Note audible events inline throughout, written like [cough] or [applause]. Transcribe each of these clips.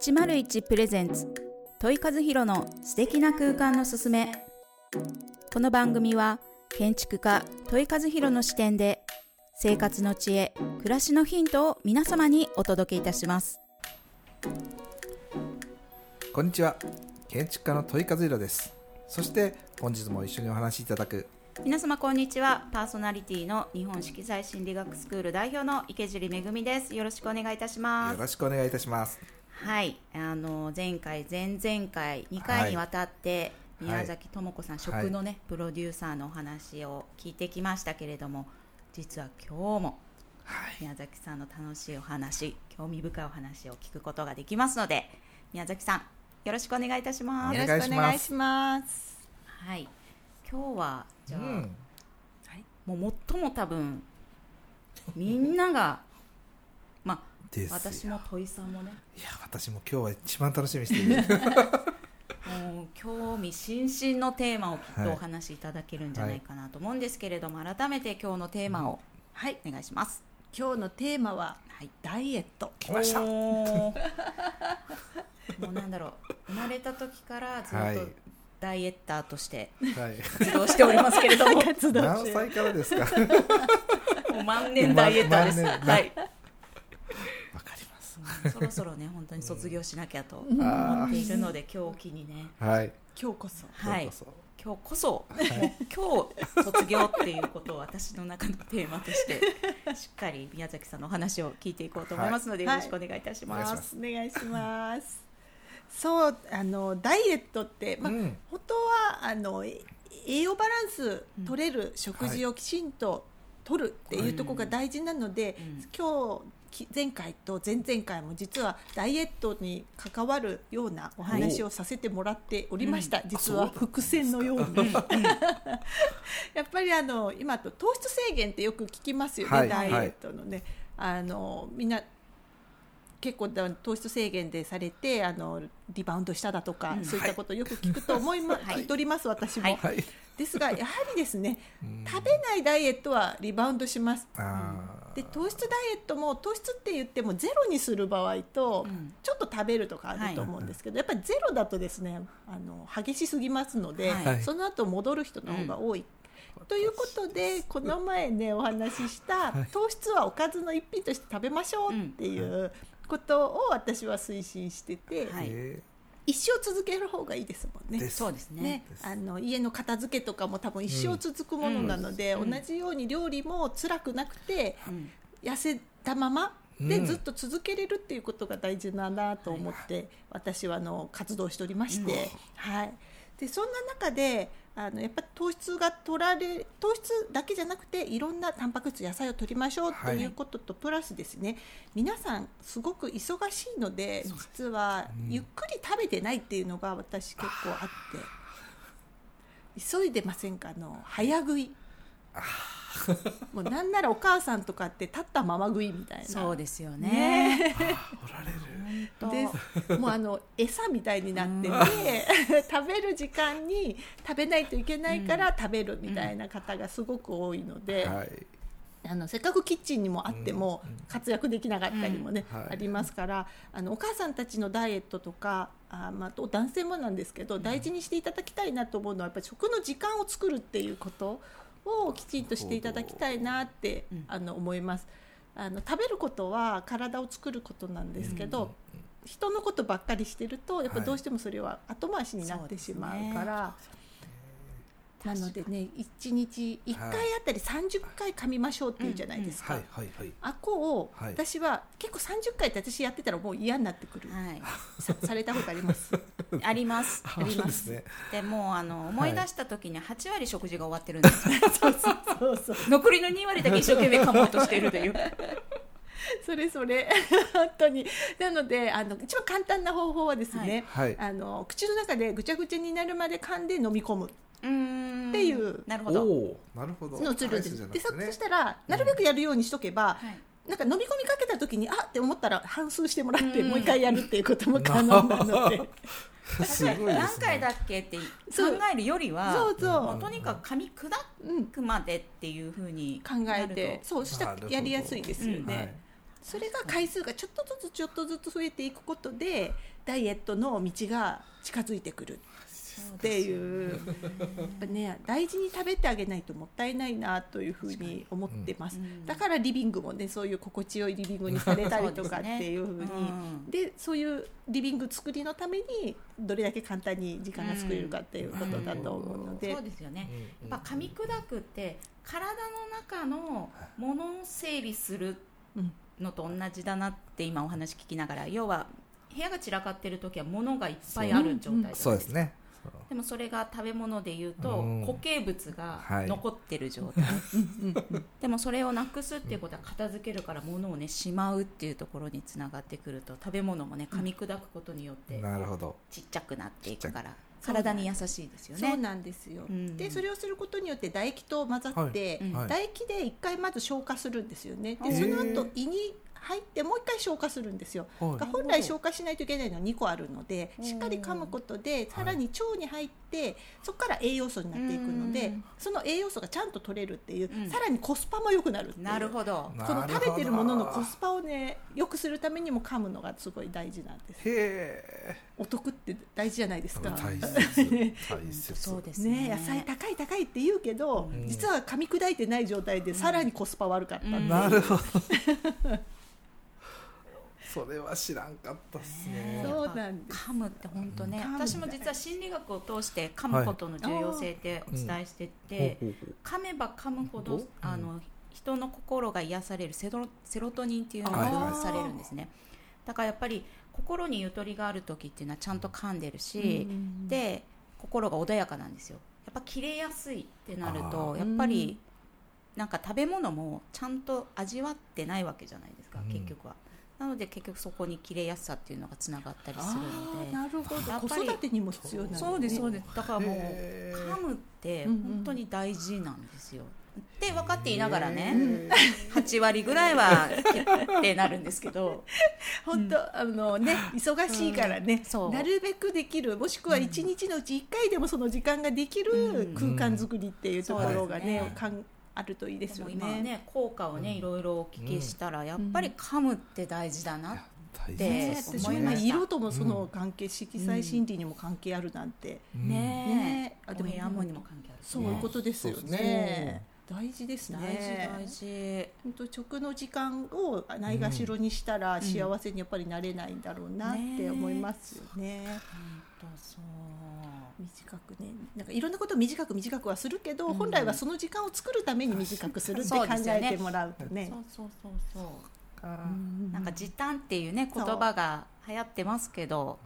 101プレゼンツ。問い和弘の素敵な空間のすすめ。この番組は建築家問い和弘の視点で生活の知恵暮らしのヒントを皆様にお届けいたします。こんにちは。建築家の問い和弘です。そして本日も一緒にお話しいただく。皆様こんにちは。パーソナリティの日本色彩心理学スクール代表の池尻恵です。よろしくお願いいたします。よろしくお願いいたしますはい。あの前回前々回2回にわたって、宮崎智子さん、食のね、プロデューサーのお話を聞いてきましたけれども実は今日もはい。宮崎さんの楽しいお話興味深いお話を聞くことができますので宮崎さんよろしくお願いいたします。お願いします。よろしくお願いします。はい。今日はじゃあ、うん。もう最も多分みんながまあですよ。私も戸井さんもね。いや私も今日は一番楽しみにしている。[laughs] もう興味津々のテーマをきっとはいお話しいただけるんじゃないかなと思うんですけれども、改めて今日のテーマを、はい、お願いします。今日のテーマははい、ダイエット。来ました。もうなんだろう。生まれた時からずっはい。とダイエッターとしてはい。活動しておりますけれども。活 [laughs] 動何中。歳からですか？[laughs] もう万年ダイエッターです。万年はい、[laughs] そろそろね本当に卒業しなきゃとうん。思っているので今日を機にね。はい。今日こそ。はい。今日こそ、今日卒業っていうことを私の中のテーマとして [laughs] しっかり宮崎さんのお話を聞いていこうと思いますので、はい。よろしくお願いいたします。お願い。しますお願いします。そう、あのダイエットって、まあ、うん。本当はあのえ栄養バランス取れる食事をきちんと取るっていうところが大事なので、うん。今日き前回と前々回も実はダイエットに関わるようなお話をさせてもらっておりました、実は伏線のように。[laughs] やっぱりあの今と糖質制限ってよく聞きますよね、はい。ダイエットのね、あのみんな結構だ糖質制限でされてあのリバウンドしただとか、うん。そういったことをよく聞くと思いま、はい。聞いております私も、はい。はいですがやはりですねうん。食べないダイエットはリバウンドします。で糖質ダイエットも糖質って言ってもゼロにする場合と、うん。ちょっと食べるとかあると思うんですけど、やっぱりゼロだとですねあの激しすぎますので、はい。その後戻る人の方が多い。ということでこの前ねお話しした糖質はおかずの一品として食べましょうっていうことを私は推進してて、はい。え一生続ける方がいいですもんね。そうですね。ね、あの家の片付けとかも多分一生続くものなので、うん。同じように料理も辛くなくてうん。痩せたままでうん。ずっと続けれるっていうことが大事だなと思って、私はあの活動しておりまして、はい、でそんな中であのやっぱり糖質が取られ糖質だけじゃなくていろんなタンパク質野菜を取りましょうとい。うことと、プラスですね皆さんすごく忙しいので実はうん。ゆっくり食べてないっていうのが私結構あって。急いでませんか？あの早食い [laughs] もうなんならお母さんとかって立ったまま食いみたいな。そうですよね。ね。おられる。ですもうあの餌みたいになってて、[laughs] 食べる時間に食べないといけないから食べるみたいな方がすごく多いので、はい。あのせっかくキッチンにもあってもうん。活躍できなかったりもね、ありますからあのお母さんたちのダイエットとかあ、まあ、男性もなんですけど大事にしていただきたいなと思うのはやっぱり食の時間を作るっていうことをきちんとしていただきたいなって、うんあの思います。あの食べることは体を作ることなんですけど、人のことばっかりしてるとやっぱどうしてもそれは後回しになってしまうから。なのでね1日1回あたり30回噛みましょうっていうじゃないですか、はい。はい。はい。あこをはい。私は結構30回って私やってたらもう嫌になってくる、はい、さされたこと [laughs] あります。あります。あります。ねでもうあの思い出した時に8割食事が終わってるんですよ。[laughs] そうそう残りの2割だけ一生懸命噛もうとしているという。[laughs] それそれ。本当に。なのであの一番簡単な方法はですね、はい。あの口の中でぐちゃぐちゃになるまで噛んで飲み込むうーん。っていう。おなるほど。なるほど。のをす。るんででそしたらなるべくやるようにしとけば、はいなんか飲み込みかけた時にあって思ったら反数してもらってうん。もう一回やるっていうことも可能なので。[laughs] すごいですね。何回だっけって考えるよりはそうそう。とにかく噛み砕うんくまでっていうふうに考えてそうしたらやりやすいですよね、はい。それが回数がちょっとずつちょっとずつ増えていくことでダイエットの道が近づいてくるっていう。やっぱね大事に食べてあげないともったいないなというふうに思ってます、うん。だからリビングもねそういう心地よいリビングにされたりとかっていうふうに。うん。でそういうリビング作りのためにどれだけ簡単に時間が作れるかっていうことだと思うので、そうですよね、うん。やっぱ噛み砕くって体の中のものを整理するうん。のと同じだなって今お話聞きながら要は部屋が散らかってる時は物がいっぱいある状態そうですねでもそれが食べ物でいうとうん。固形物がはい。残ってる状態、[laughs] でもそれをなくすっていうことは片付けるから物をねしまうっていうところにつながってくると食べ物もね噛み砕くことによってなるほど。ちっちゃくなっていくから体に優しいですよね。そうなんですよ、うん。でそれをすることによって唾液と混ざって、はい。はい。唾液で一回まず消化するんですよね。でその後胃に入ってもう一回消化するんですよ。はい。が本来消化しないといけないのは2個あるのでうん。しっかり噛むことでさらに腸に入ってそこから栄養素になっていくのでうん。その栄養素がちゃんと取れるっていううん。さらにコスパも良くなるなるほど。この食べてるもののコスパをね良くするためにも噛むのがすごい大事なんです。へえ。お得って大事じゃないですか。[laughs] 大切。大切。そうですね。ね。野菜高い高いって言うけど、うん。実は噛み砕いてない状態でさらにコスパ悪かったうん。なるほどそれは知らんかったっすね。そうなんです。噛むって本当ね、私も実は心理学を通して噛むことの重要性ってお伝えしてて、ほうほう噛めば噛むほど、う？ん。あの人の心が癒されるセロセロトニンっていうのがはい分泌されるんですね、だからやっぱり心にゆとりがある時っていうのはちゃんと噛んでるし、うん。で心が穏やかなんですよ。やっぱ切れやすいってなるとあやっぱりなんか食べ物もちゃんと味わってないわけじゃないですか、うん。結局はなので結局そこに切れやすさっていうのがつながったりするので。なるほど。やっぱり子育てにも必要なんですね。そうですそうです。だからもう噛むってうんうん本当に大事なんですよ、って分かっていながらね、へ8割ぐらいはってなるんですけど。[laughs] 本当、あのね忙しいからね、そう。なるべくできるもしくは一日のうち1回でもその時間ができる空間作りっていうところがね,、うんかんあるといいですよでも今はね。ね効果をねいろいろお聞きしたらやっぱり噛むって大事だな、大でね切私も思いました色ともその関係、色彩心理にも関係あるなんて、うん。ねねえ。お部屋もにも関係ある。しそういうことですよね。ね。大事です大ね事大事。本当食の時間をないがしろにしたら幸せにやっぱりなれないんだろうなって思いますよね。本当そう短くねなんかいろんなことを短く短くはするけど、うん。本来はその時間を作るために短くするって考えてもらうとね。そうそうそうそう。なんか時短っていうね言葉が流行ってますけど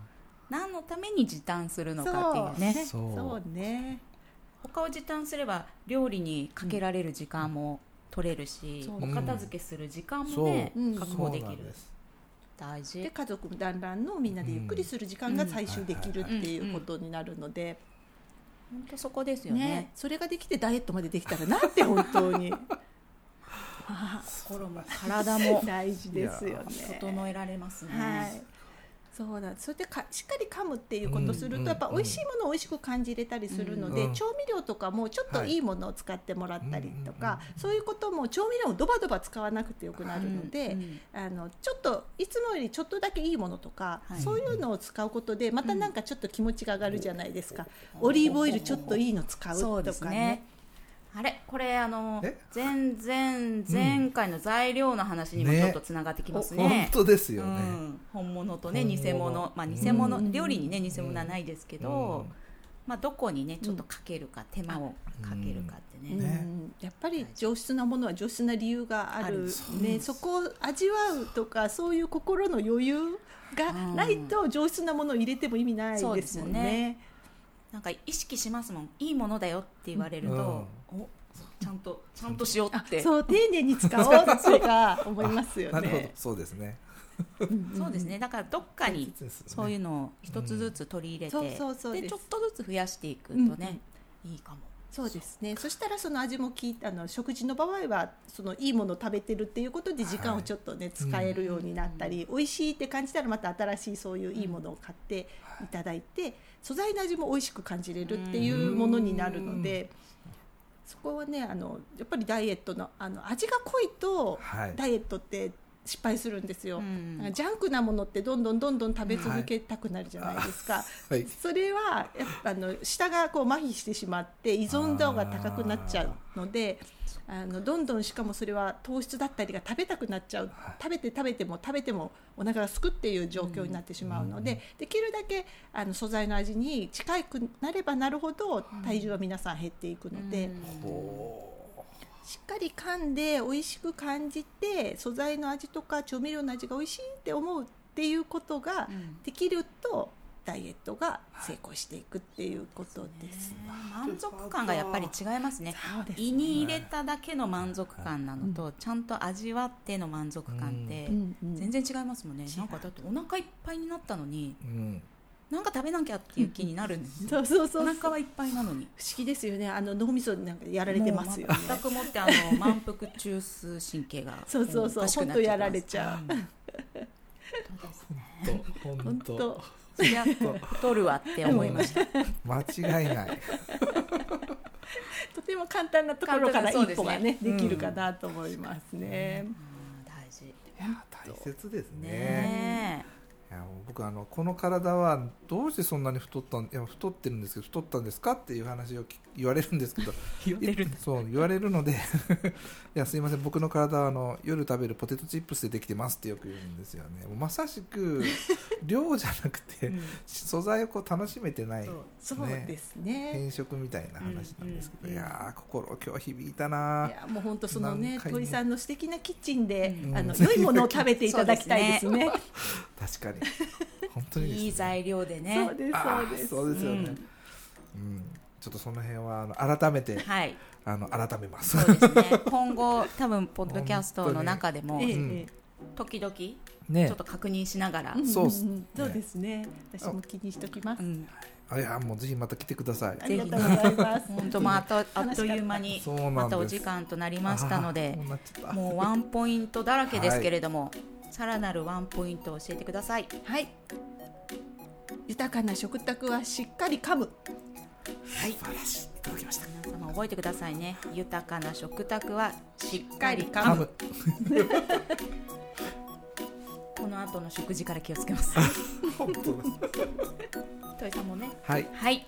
何のために時短するのかっていうね。そう。そう。ね。他を時短すれば料理にかけられる時間も取れるし、そう。お片付けする時間もね、う。ん。確保できる大事。で家族団らんのみんなでゆっくりする時間が最終できるっていうことになるので、本当そこですよね。ね。それができてダイエットまでできたらなんて本当に。[laughs] あ心も体も。大事ですよね。整えられますね、はいそうなんですそれでかしっかり噛むっていうことをすると、うんやっぱ美味しいものを美味しく感じれたりするので、うん。調味料とかもちょっとい。いものを使ってもらったりとか、はいそういうことも調味料をドバドバ使わなくてよくなるので、うんあのちょっといつもよりちょっとだけいいものとか、はい。そういうのを使うことでまたなんかちょっと気持ちが上がるじゃないですか、オリーブオイルちょっといいの使うとかね。あれ？これあのえ？前前前回の材料の話にもね。ちょっとつながってきます本ね。当ですよね。うん、本物とね偽物、まあ偽物、うん。料理にね偽物はないですけど、うん。まあどこにねちょっとかけるか、手間をかけるかってね。ね。うん。やっぱり上質なものは上質な理由がある。ある。ね、そこを味わうとかそういう心の余裕がないと上質なものを入れても意味ないでですすよね。もんね。なんか意識しますもん。いいものだよって言われると、おちゃんとちゃんとしようあって。そう丁寧に使おうってか思いますよ [laughs] なるほどね。そうですね。そうですね。だからどっかにそういうののを一つずつ取り入れて、でちょっとずつ増やしていくとね、いいかもそうですね。そしたらその味も聞いあの食事の場合はそのいいものを食べてるっていうことで時間をちょっとね、使えるようになったり、美味しいって感じたらまた新しいそういういいものを買っていただいて、素材の味も美味しく感じれるっていうものになるので、そこはねあのやっぱりダイエットのあの味が濃いと、はい。ダイエットって失敗するんですよ、うん。ジャンクなものってどんどんどんどん食べ続けたくなるじゃないですか、はい。それはやっぱあの舌がこう麻痺してしまって依存度が高くなっちゃうのであのどんどんしかもそれは糖質だったりが食べたくなっちゃう、食べて食べても食べてもお腹がすくっていう状況になってしまうので、できるだけあの素材の味に近くなればなるほど体重は皆さん減っていくので。おしっかり噛んで美味しく感じて素材の味とか調味料の味が美味しいって思うっていうことがうん。できるとダイエットが成功していくっていうことです。満足感がやっぱり違いますね。すね。胃に入れただけの満足感なのと、ちゃんと味わっての満足感ってうん。うん。全然違いますもんね、なんかだってお腹いっぱいになったのにーうんなんか食べなきゃっていう気になるんですよ [laughs] そうそうそうお腹はいっぱいなのに。不思議ですよね。あの脳みそなんかやられてますよね。全くもってあの満腹中枢神経がそうそうそう。おかしくなっちゃってます。ほんとやられちゃう。うんそうですね本本当当。そりゃ取るわって思いました。間違いない。とても簡単なところから簡単そうですね。一歩がねうんできるかなと思いますね。うん。大事。いや大切ですねや僕あのこの体はどうしてそんなに太ったんいや太ってるんですけど太ったんですかっていう話をき言われるんですけど [laughs] 言われるそう言われるので [laughs] いやすいません僕の体はあの夜食べるポテトチップスでできてますってよく言うんですよね。まさしく [laughs] 量じゃなくて、うん。素材をこう楽しめてないそうそうですね。変色みたいな話なんですけど、うんうんいやー心今日響いたないやもう本当そのね鳥さんの素敵なキッチンで、うん。あのうん良いものを食べていただきたいですね。確かに本当にいい材料でね。そうですそうです。そうですよね、うん。うん。ちょっとその辺はあの改めてはい。あの改めます。そうですね。[laughs] 今後多分ポッドキャストの中でも時々ちねょっと確認しながら、えそうそうですね。私も気にしておきます。う。ん。あいやもうぜひまた来てください。ありがとうございます。[laughs] 本当まああっという間にまたお時間となりましたのあでもうワンポイントだらけですけれども、さらなるワンポイントを教えてください。はい。豊かな食卓はしっかり噛む。はい。素晴らしい。いただきました。皆様覚えてくださいね。豊かな食卓はしっかり噛む。この後の食事から気をつけます。[laughs] 本当です [laughs] トイさんもね。はい。はい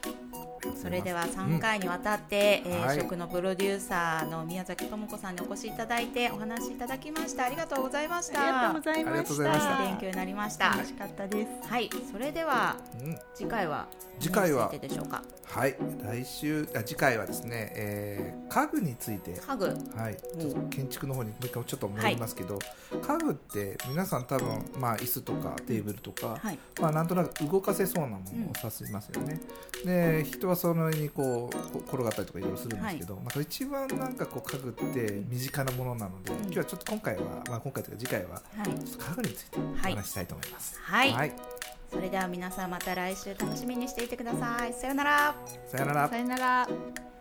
それでは3回にわたって、えーはい。食のプロデューサーの宮崎智子さんにお越しいただいてお話しいただきました。ありがとうございました。ありがとうございまありがとうしございましたた。勉強になりました楽しかったです。はい。それではうん。次回は次回は何についてでしょうか？はい。来週あ次回はですね、えー家具について。家具。はい、ちょっと建築の方にもう一回ちょっと戻りますけど、家具って皆さん多分、まあ、椅子とかテーブルとか、はい。まあ、なんとなく動かせそうなものを指しますよね、で人はその上にこうこ転がったりとかいろいろするんですけど、まあ、一番なんかこう家具って身近なものなので、今日はちょっと今回は、まあ、今回というか次回ははい。ちょっと家具についておはい。話ししたいと思います。はい。はい、それでは皆さんまた来週楽しみにしていてください。さようなら。さよなら。さよなら。